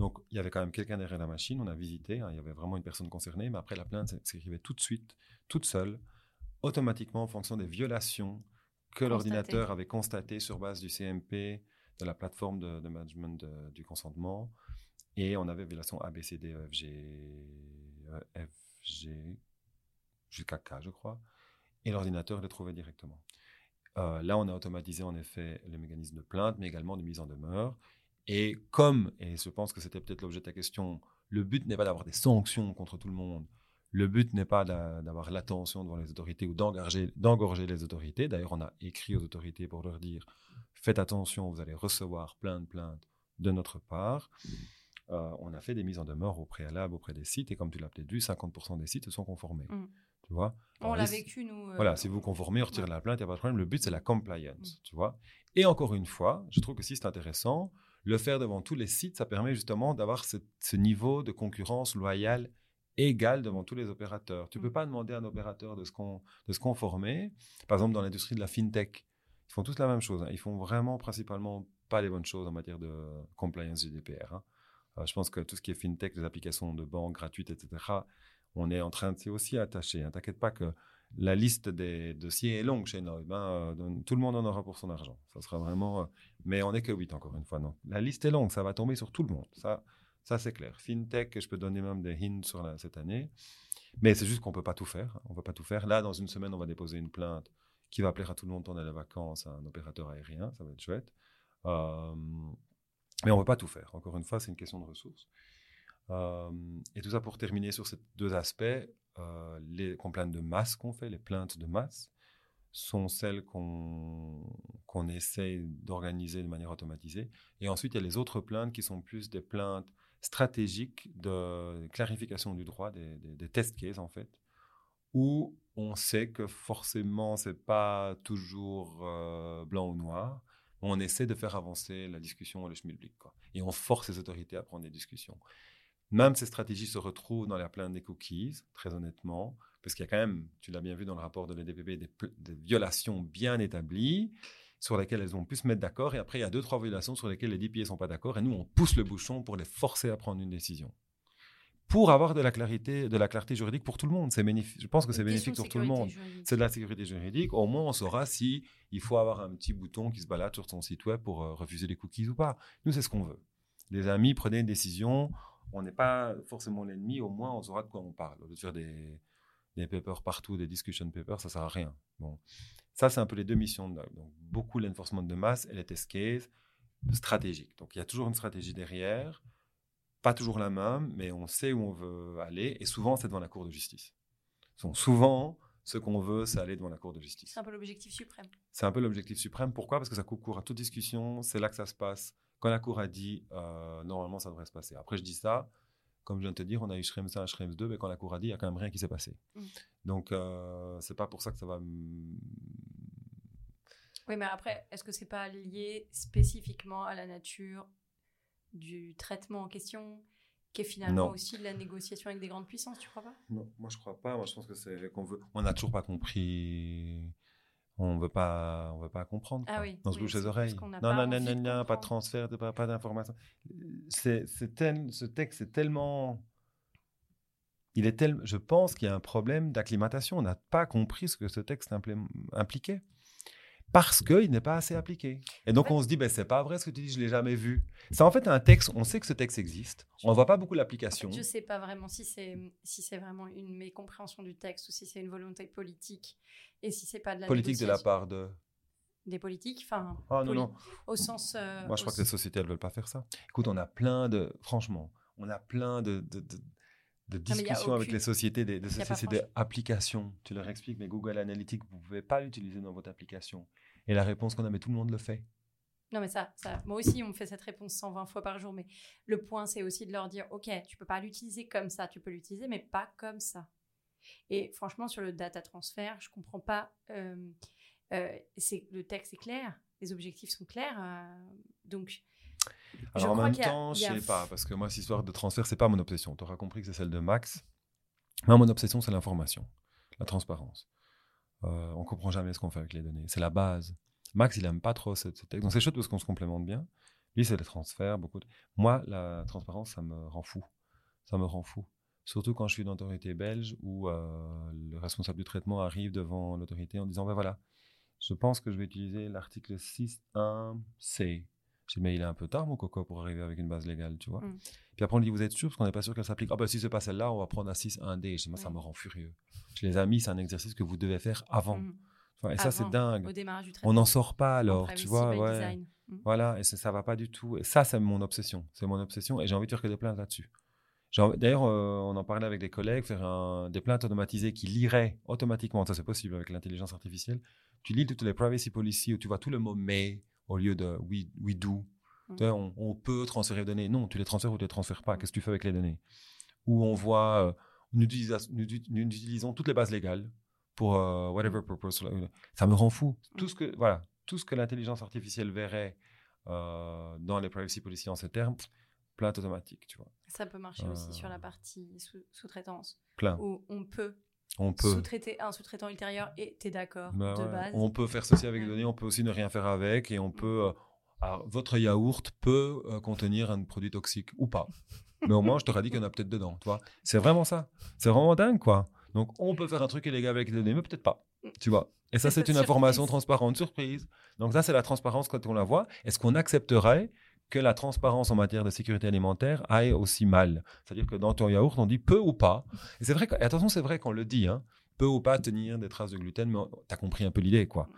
Donc, il y avait quand même quelqu'un derrière la machine, on a visité, hein, il y avait vraiment une personne concernée, mais après, la plainte s'écrivait tout de suite, toute seule, automatiquement en fonction des violations que l'ordinateur avait constatées sur base du CMP, de la plateforme de, management du consentement. Et on avait violation ABCDEFG, F, j'ai jusqu'à K, je crois, et l'ordinateur le trouvait directement. Euh, là, on a automatisé en effet le mécanisme de plainte, mais également de mise en demeure. Et comme, et je pense que c'était peut-être l'objet de ta question, le but n'est pas d'avoir des sanctions contre tout le monde. Le but n'est pas d'avoir l'attention devant les autorités ou d'engorger les autorités. D'ailleurs, on a écrit aux autorités pour leur dire faites attention, vous allez recevoir plein de plaintes de notre part. Euh, on a fait des mises en demeure au préalable auprès des sites et comme tu l'as peut-être vu, 50% des sites se sont conformés. Mm. Tu vois? On l'a vécu, nous. Euh, voilà, si vous conformez, on retire la plainte, il n'y a pas de problème. Le but, c'est la compliance, mm. tu vois? Et encore une fois, je trouve que si c'est intéressant, le faire devant tous les sites, ça permet justement d'avoir ce, niveau de concurrence loyale égal devant tous les opérateurs. Tu ne peux mm. pas demander à un opérateur de se, de se conformer. Par exemple, dans l'industrie de la fintech, ils font tous la même chose. Hein. Ils font vraiment principalement pas les bonnes choses en matière de compliance GDPR. Hein. Euh, je pense que tout ce qui est fintech, les applications de banque gratuites, etc., on est en train de s'y aussi attacher. Hein. T'inquiète pas que la liste des dossiers est longue chez nous. Ben, euh, tout le monde en aura pour son argent. Ça sera vraiment. Euh, mais on n'est que 8 encore une fois. Non. La liste est longue, ça va tomber sur tout le monde. Ça, ça c'est clair. Fintech, je peux donner même des hints sur cette année. Mais c'est juste qu'on ne peut pas tout faire. On ne peut pas tout faire. Là, dans une semaine, on va déposer une plainte qui va plaire à tout le monde pendant les vacances à un opérateur aérien. Ça va être chouette. Mais on ne peut pas tout faire. Encore une fois, c'est une question de ressources. Euh, et tout ça pour terminer sur ces deux aspects, euh, les complaintes de masse qu'on fait, les plaintes de masse. sont celles qu'on qu'on essaie d'organiser de manière automatisée. Et ensuite, il y a les autres plaintes qui sont plus des plaintes stratégiques de clarification du droit, des, des, test cases en fait, où on sait que forcément, c'est pas toujours euh, blanc ou noir. On essaie de faire avancer la discussion et le schmilblick. Et on force les autorités à prendre des discussions. Même ces stratégies se retrouvent dans la plainte des cookies, très honnêtement, parce qu'il y a quand même, tu l'as bien vu dans le rapport de l'EDPB, des, des, violations bien établies sur lesquelles elles ont pu se mettre d'accord. Et après, il y a deux, trois violations sur lesquelles les DPA ne sont pas d'accord. Et nous, on pousse le bouchon pour les forcer à prendre une décision. Pour avoir de la clarté, de la clarté juridique pour tout le monde. C'est Je pense que c'est bénéfique pour tout le monde. C'est de la sécurité juridique. Au moins, on saura si il faut avoir un petit bouton qui se balade sur son site web pour euh, refuser les cookies ou pas. Nous, c'est ce qu'on veut. Les amis, prenez une décision on n'est pas forcément l'ennemi, au moins on saura de quoi on parle. Au lieu de faire des, des papers partout, des discussion papers, ça sert à rien. Bon, ça c'est un peu les deux missions. Donc beaucoup l'enforcement de masse et les test cases stratégiques. Donc il y a toujours une stratégie derrière, pas toujours la même, mais on sait où on veut aller et souvent c'est devant la Cour de justice. souvent ce qu'on veut, c'est aller devant la Cour de justice. C'est un peu l'objectif suprême. C'est un peu l'objectif suprême. Pourquoi? Parce que ça coupe court à toute discussion, c'est là que ça se passe quand la Cour a dit, euh, normalement, ça devrait se passer. Après, je dis ça, comme je viens de te dire, on a eu Schrems 1 et Schrems 2, mais quand la Cour a dit, il n'y a quand même rien qui s'est passé. Mm. Donc, euh, c'est pas pour ça que ça va. Oui, mais après, est-ce que c'est pas lié spécifiquement à la nature du traitement en question, qui est finalement aussi de la négociation avec des grandes puissances, tu crois pas? Non, moi je crois pas. Moi je pense que c'est qu'on veut. On n'a toujours pas compris. On veut pas on veut pas comprendre ah oui, dans ce bouche des oreilles non non non non, non pas de transfert pas, pas d'information. C'est ce texte est tellement il est tel je pense qu'il y a un problème d'acclimatation. On n'a pas compris ce que ce texte impliquait parce qu'il n'est pas assez appliqué. Et donc on se dit, ben, c'est pas vrai ce que tu dis, je l'ai jamais vu. C'est en fait un texte, on sait que ce texte existe, on ne voit pas beaucoup l'application. Je ne sais pas vraiment si c'est si c'est vraiment une mécompréhension du texte ou si c'est une volonté politique et si c'est pas de la politique de la part de des politiques, enfin, ah, non, non. au sens. Euh, Moi, je crois que les sociétés, elles veulent pas faire ça. Écoute, on a plein de, franchement, on a plein de, de, de discussions avec les sociétés, des, des sociétés d'applications. Tu leur expliques, mais Google Analytics, vous ne pouvez pas l'utiliser dans votre application. Et la réponse qu'on a, mais tout le monde le fait. Non, mais ça, ça, moi aussi, on me fait cette réponse 120 fois par jour. Mais le point, c'est aussi de leur dire, OK, tu peux pas l'utiliser comme ça, tu peux l'utiliser, mais pas comme ça. Et franchement, sur le data transfert, je comprends pas. Euh, euh, c'est le texte est clair, les objectifs sont clairs, euh, donc. Alors en même temps, je sais pas, parce que moi, cette histoire de transfert, c'est pas mon obsession. Tu auras compris que c'est celle de Max. Moi, mon obsession, c'est l'information, la transparence. Euh, on comprend jamais ce qu'on fait avec les données. C'est la base. Max, il aime pas trop ce, texte. Donc c'est chouette parce qu'on se complémente bien. Lui, c'est les transferts. Beaucoup Moi, la transparence, ça me rend fou. Ça me rend fou. Surtout quand je suis dans l'autorité belge où euh, le responsable du traitement arrive devant l'autorité en disant ben voilà, je pense que je vais utiliser l'article 6.1c. J'ai dit, mais il est un peu tard, mon coco, pour arriver avec une base légale, tu vois. Mm. Puis après, on dit, vous êtes sûr, parce qu'on n'est pas sûr qu'elle s'applique. Ah ben, si c'est pas celle-là, on va prendre la 6.1d. Je dis, moi, ça me rend furieux. Je les amis, c'est un exercice que vous devez faire avant. Mm. et ça, c'est dingue. Au démarrage du on n'en sort pas alors, tu vois. Ouais. Mm. Voilà, et ça, ça va pas du tout. Et ça, c'est mon obsession. C'est mon obsession. Et j'ai envie de faire que des plaintes là-dessus. D'ailleurs, euh, on en parlait avec des collègues, faire un, des plaintes automatisées qui liraient automatiquement, ça c'est possible avec l'intelligence artificielle. Tu lis toutes les privacy policies où tu vois tout le mot mais au lieu de we, we do. Mm. On, peut transférer les données. Non, tu les transfères ou tu les transfères pas. Qu'est-ce que tu fais avec les données? Où on voit, euh, nous, utilisons toutes les bases légales pour euh, whatever purpose. Ça me rend fou. Tout mm. ce que, voilà, tout ce que l'intelligence artificielle verrait dans les privacy policies en ces termes, plainte automatique, tu vois. Ça peut marcher aussi sur la euh. partie sous-traitance. Plein. Où on peut, on peut. sous-traiter un sous-traitant ultérieur et tu es d'accord bah de base. On peut faire ceci avec les données, on peut aussi ne rien faire avec et on peut... Euh, votre yaourt peut euh, contenir un produit toxique ou pas. Mais au moins, je t'aurais dit qu'il y en a peut-être dedans, tu vois. C'est vraiment ça. C'est vraiment dingue, quoi. Donc, on peut faire un truc illégal avec les données, mais peut-être pas, tu vois. Et ça, c'est une information transparente, surprise. Donc ça, c'est la transparence quand on la voit. Est-ce qu'on accepterait que la transparence en matière de sécurité alimentaire aille aussi mal. C'est-à-dire que dans ton yaourt, on dit peu ou pas. Et c'est vrai, que, attention, c'est vrai qu'on le dit, hein, peu ou pas tenir des traces de gluten, mais tu as compris un peu l'idée, quoi.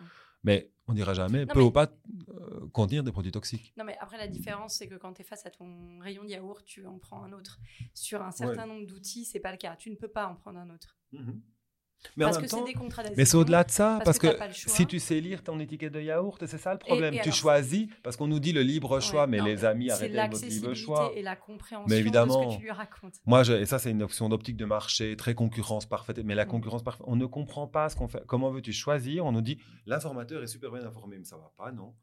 Mais on dira jamais peu ou pas euh, contenir des produits toxiques. Non, mais après, la différence, c'est que quand tu es face à ton rayon de yaourt, tu en prends un autre. Sur un certain nombre d'outils, c'est pas le cas. Tu ne peux pas en prendre un autre. Mhm. Mais parce en même que c'est temps, des contrats mais c'est au-delà de ça, parce parce, que si tu sais lire ton étiquette de yaourt, c'est ça le problème. et tu alors- choisis, parce qu'on nous dit le libre choix, Ouais, mais non, les amis, arrêtez votre libre l'accessibilité choix. et la compréhension Mais de évidemment. ce que tu lui racontes. Moi, je- et ça, c'est une option d'optique de marché, très concurrence parfaite. Mais la Mm. concurrence parfaite, on ne comprend pas ce qu'on fait. Comment veux-tu choisir? On nous dit l'informateur est super bien informé, mais ça va pas, non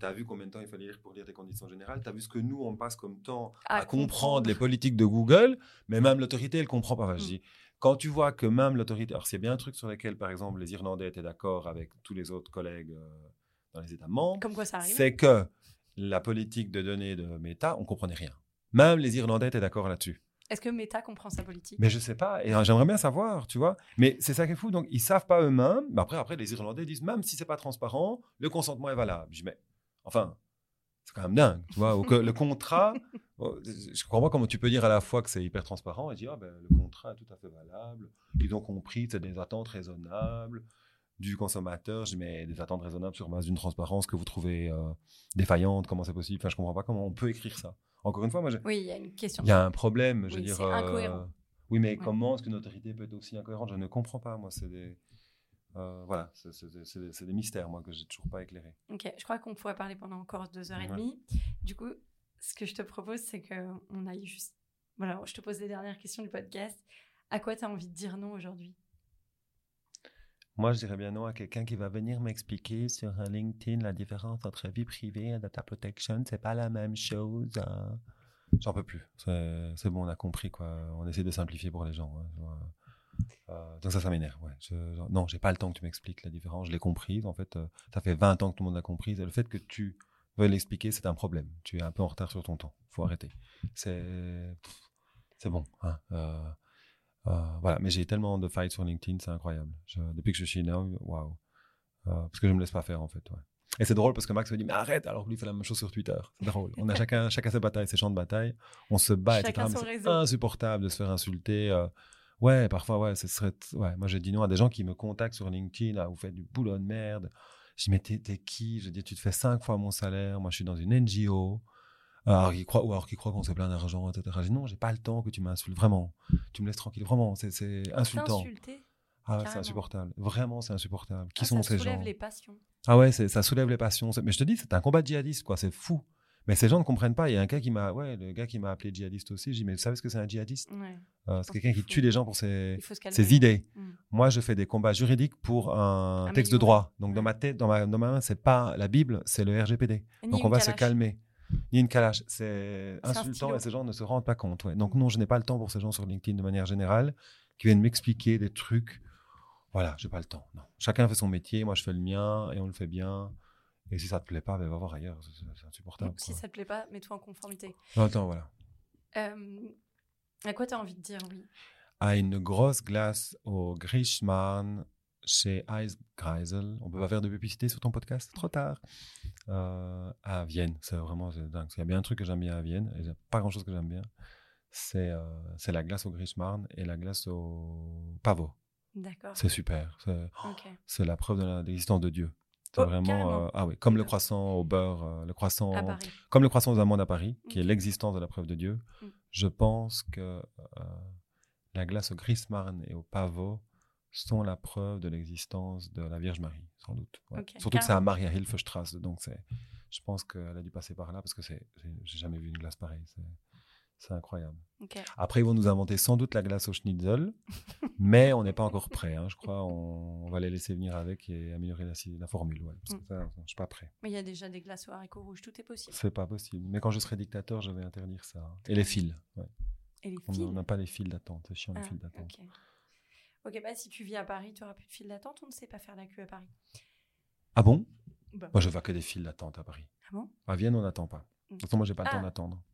Tu as vu combien de temps il fallait lire pour lire des conditions générales? Tu as vu ce que nous, on passe comme temps à, comprendre les politiques de Google, mais même l'autorité, elle comprend pas. Enfin, je Mm. dis, quand tu vois que même l'autorité. Alors, c'est bien un truc sur lequel, par exemple, les Irlandais étaient d'accord avec tous les autres collègues euh, dans les États membres Comme quoi ça arrive. c'est que la politique de données de Meta, on comprenait rien. Même les Irlandais étaient d'accord là-dessus. Est-ce que Meta comprend sa politique? Mais je sais pas, et euh, j'aimerais bien savoir, tu vois. Mais c'est ça qui est fou, donc ils savent pas eux-mêmes. Mais après, après, les Irlandais disent même si c'est pas transparent, le consentement est valable. Je dis mais enfin, c'est quand même dingue, tu vois. Ou que le contrat, je comprends pas comment tu peux dire à la fois que c'est hyper transparent et dire ah, ben, le contrat est tout à fait valable. Ils ont compris, c'est des attentes raisonnables du consommateur. Je dis mais des attentes raisonnables sur base d'une transparence que vous trouvez euh, défaillante, comment c'est possible? Enfin, je comprends pas comment on peut écrire ça. Encore une fois, moi, Oui, il y a une question. il y a un problème, je veux Oui, dire. c'est incohérent. Oui, mais Ouais. comment est-ce qu'une autorité peut être aussi incohérente? Je ne comprends pas, moi. C'est des. euh, voilà, c'est- des, mystères, moi, que j'ai toujours pas éclairés. Ok, je crois qu'on pourrait parler pendant encore deux heures et demie. Du coup, ce que je te propose, c'est qu'on aille juste. Voilà, je te pose les dernières questions du podcast. À quoi tu as envie de dire non aujourd'hui? Moi, je dirais bien non à quelqu'un qui va venir m'expliquer sur LinkedIn la différence entre vie privée et data protection. C'est pas la même chose. hein. J'en peux plus. C'est bon, on a compris, quoi. On essaie de simplifier pour les gens. hein. Euh, donc ça, ça m'énerve. Ouais. Non, j'ai pas le temps que tu m'expliques la différence. Je l'ai comprise. En fait, euh, ça fait 20 ans que tout le monde l'a comprise. Et le fait que tu veuilles l'expliquer, c'est un problème. Tu es un peu en retard sur ton temps. faut arrêter. C'est c'est bon. hein. Euh, euh, voilà. Mais j'ai tellement de fights sur LinkedIn, c'est incroyable. Je- depuis que je suis now, waouh. Euh, parce que je me laisse pas faire, en fait. ouais. Et c'est drôle parce que Max me dit, mais arrête, alors que lui fait la même chose sur Twitter. C'est drôle. On a chacun, chacun ses batailles, ses champs de bataille. On se bat, etc. C'est insupportable de se faire insulter. euh, ouais, parfois, ouais, ce serait. Ouais, moi, j'ai dit non à des gens qui me contactent sur LinkedIn. Ah, vous faites du boulot de merde. Je dis, mais t'es, t'es qui? Je dis, tu te fais cinq fois mon salaire. Moi, je suis dans une NGO. Alors, ils croient, ou alors qu'ils croient qu'on s'est plein d'argent, etc. Je dis, non, j'ai pas le temps que tu m'insultes. Vraiment. Tu me laisses tranquille. Vraiment, c'est, c'est insultant. T'insulter? Ah ouais, c'est insupportable. Vraiment, c'est insupportable. Qui ah, sont ça ces soulève gens? les passions. ah ouais, c'est- ça soulève les passions. Mais je te dis, c'est un combat djihadiste, quoi. C'est fou. Mais ces gens ne comprennent pas. Il y a un gars qui m'a, ouais, le gars qui m'a appelé djihadiste aussi. J'ai dit, mais vous savez ce que c'est un djihadiste? Ouais. Euh, C'est quelqu'un qui tue les gens pour ses, Il idées. Mm. Moi, je fais des combats juridiques pour un texte de droit. Donc, dans ma tête, dans ma, dans ma main, c'est pas la Bible, c'est le RGPD. Donc, on va se calmer. Ni une calache. C'est insultant et ces gens ne se rendent pas compte. ouais. Donc, non, je n'ai pas le temps pour ces gens sur LinkedIn de manière générale qui viennent m'expliquer des trucs. Voilà, j'ai pas le temps. Non. Chacun fait son métier. Moi, je fais le mien et on le fait bien. Et si ça te plaît pas, ben, va voir ailleurs. C'est- insupportable. Si quoi. ça te plaît pas, mets-toi en conformité. Non, attends, voilà. Euh, à quoi tu as envie de dire oui? À une grosse glace au Grischmann chez Eisgreisel. On peut pas faire de publicité sur ton podcast, trop tard. Euh, à Vienne, c'est vraiment dingue. Il y a bien un truc que j'aime bien à Vienne, et il y a pas grand chose que j'aime bien. C'est euh, la glace au Grischmarn et la glace au pavot. D'accord. C'est super. C'est la preuve de l'existence de Dieu. C'est Oh, vraiment euh, ah oui, comme le croissant au beurre, euh, le croissant À Paris. comme le croissant aux amandes à Paris, qui est l'existence de la preuve de Dieu, Mm. je pense que euh, la glace au Grismarn et au pavot sont la preuve de l'existence de la Vierge Marie, sans doute. ouais. Surtout que c'est à. Maria Hilfestrasse, donc c'est, je pense qu'elle a dû passer par là parce que c'est, c'est- j'ai jamais vu une glace pareille. C'est, incroyable. Après, ils vont nous inventer sans doute la glace au schnitzel, mais on n'est pas encore prêt. hein. Je crois on, on va les laisser venir avec et améliorer la, la formule. ouais, parce que Mm. ça, je suis pas prêt. Mais il y a déjà des glaces aux haricots rouges, tout est possible. C'est pas possible. Mais quand je serai dictateur, je vais interdire ça. Et les fils. ouais. Et les On fils. n'a pas les fils d'attente. C'est chiant, les Ah, fils d'attente. ok. Bah si tu vis à Paris, tu auras plus de file d'attente. On ne sait pas faire la queue à Paris. Ah bon? Bah, Moi, je vois que des files d'attente à Paris. Ah bon? À Vienne, on n'attend pas. De toute façon, moi, j'ai pas le Ah. temps d'attendre.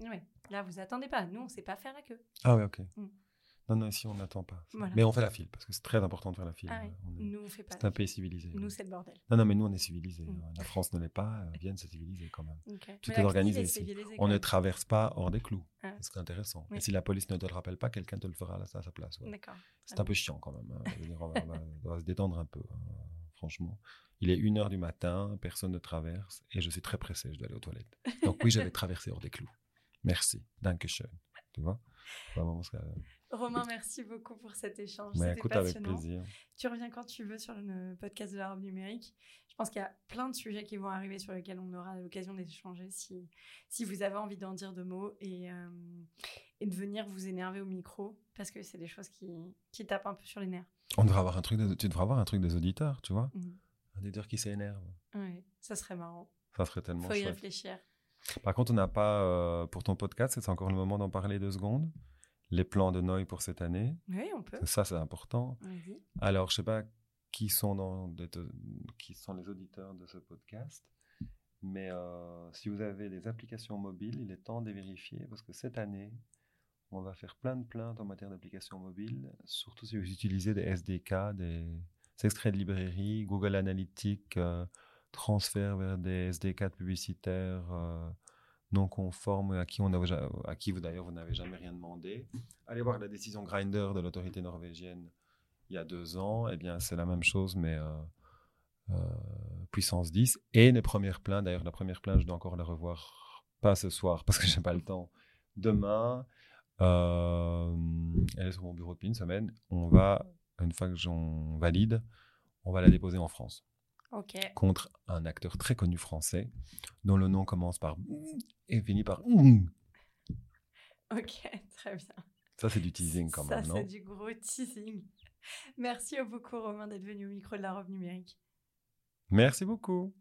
ouais. Là, vous attendez pas. Nous, on sait pas faire la queue. Ah ouais, ok. Mm. Non, non, ici, on n'attend pas. Voilà. Mais on fait la file, parce que c'est très important de faire la file. Ah ouais. On est- Nous, on fait pas. C'est un pays civilisé. Nous, c'est le bordel. Non, non, mais nous, on est civilisé. Mm. La France ne l'est pas. euh, Vienne, c'est civilisé quand même. Tout Mais est organisé ici. On ne traverse pas hors des clous. Ah. C'est intéressant. Oui. Et si la police ne te le rappelle pas, quelqu'un te le fera à sa place. ouais. D'accord. C'est un peu chiant quand même. hein. On, va, on se détendre un peu, hein, franchement. Il est une heure du matin, personne ne traverse et je suis très pressé, je dois aller aux toilettes. Donc oui, j'avais traversé hors des clous. Merci. Dankeschön. Tu vois? Vraiment, que- Romain, merci beaucoup pour cet échange. C'était écoute, avec passionnant. plaisir. Tu reviens quand tu veux sur le podcast de la robe numérique. Je pense qu'il y a plein de sujets qui vont arriver sur lesquels on aura l'occasion d'échanger si, si vous avez envie d'en dire deux mots et, euh, et de venir vous énerver au micro parce que c'est des choses qui, qui tapent un peu sur les nerfs. On devrait avoir un truc de- tu devrais avoir un truc des auditeurs, tu vois? Mhm. Un auditeur qui s'énerve. Ouais, ça serait marrant. Ça serait tellement Faut y chouette. réfléchir. Par contre, on n'a pas, euh, pour ton podcast, c'est encore le moment d'en parler deux secondes. Les plans de Noy pour cette année. Oui, on peut. Ça, c'est important. Vas-y. Alors, je sais pas qui sont, dans, de- de- qui sont les auditeurs de ce podcast, mais euh, si vous avez des applications mobiles, il est temps de les vérifier parce que cette année, on va faire plein de plaintes en matière d'applications mobiles, surtout si vous utilisez des SDK, des extraits de librairie, Google Analytics, euh, transfert vers des SDK publicitaires euh, non conformes à qui, on a, à qui vous d'ailleurs vous n'avez jamais rien demandé. Allez voir la décision Grinder de l'autorité norvégienne il y a deux ans, eh bien, c'est la même chose, mais euh, euh, puissance 10. Et les premières plaintes, d'ailleurs, la première plainte, je dois encore la revoir, pas ce soir, parce que j'ai pas le temps. Demain, elle est sur mon bureau depuis une semaine. On va, une fois que j'en valide, on va la déposer en France Ok. contre un acteur très connu français, dont le nom commence par et finit par Ok, très bien. Ça, c'est du teasing quand Ça, même, c'est non? du gros teasing. Merci beaucoup, Romain, d'être venu au micro de la robe numérique. Merci beaucoup.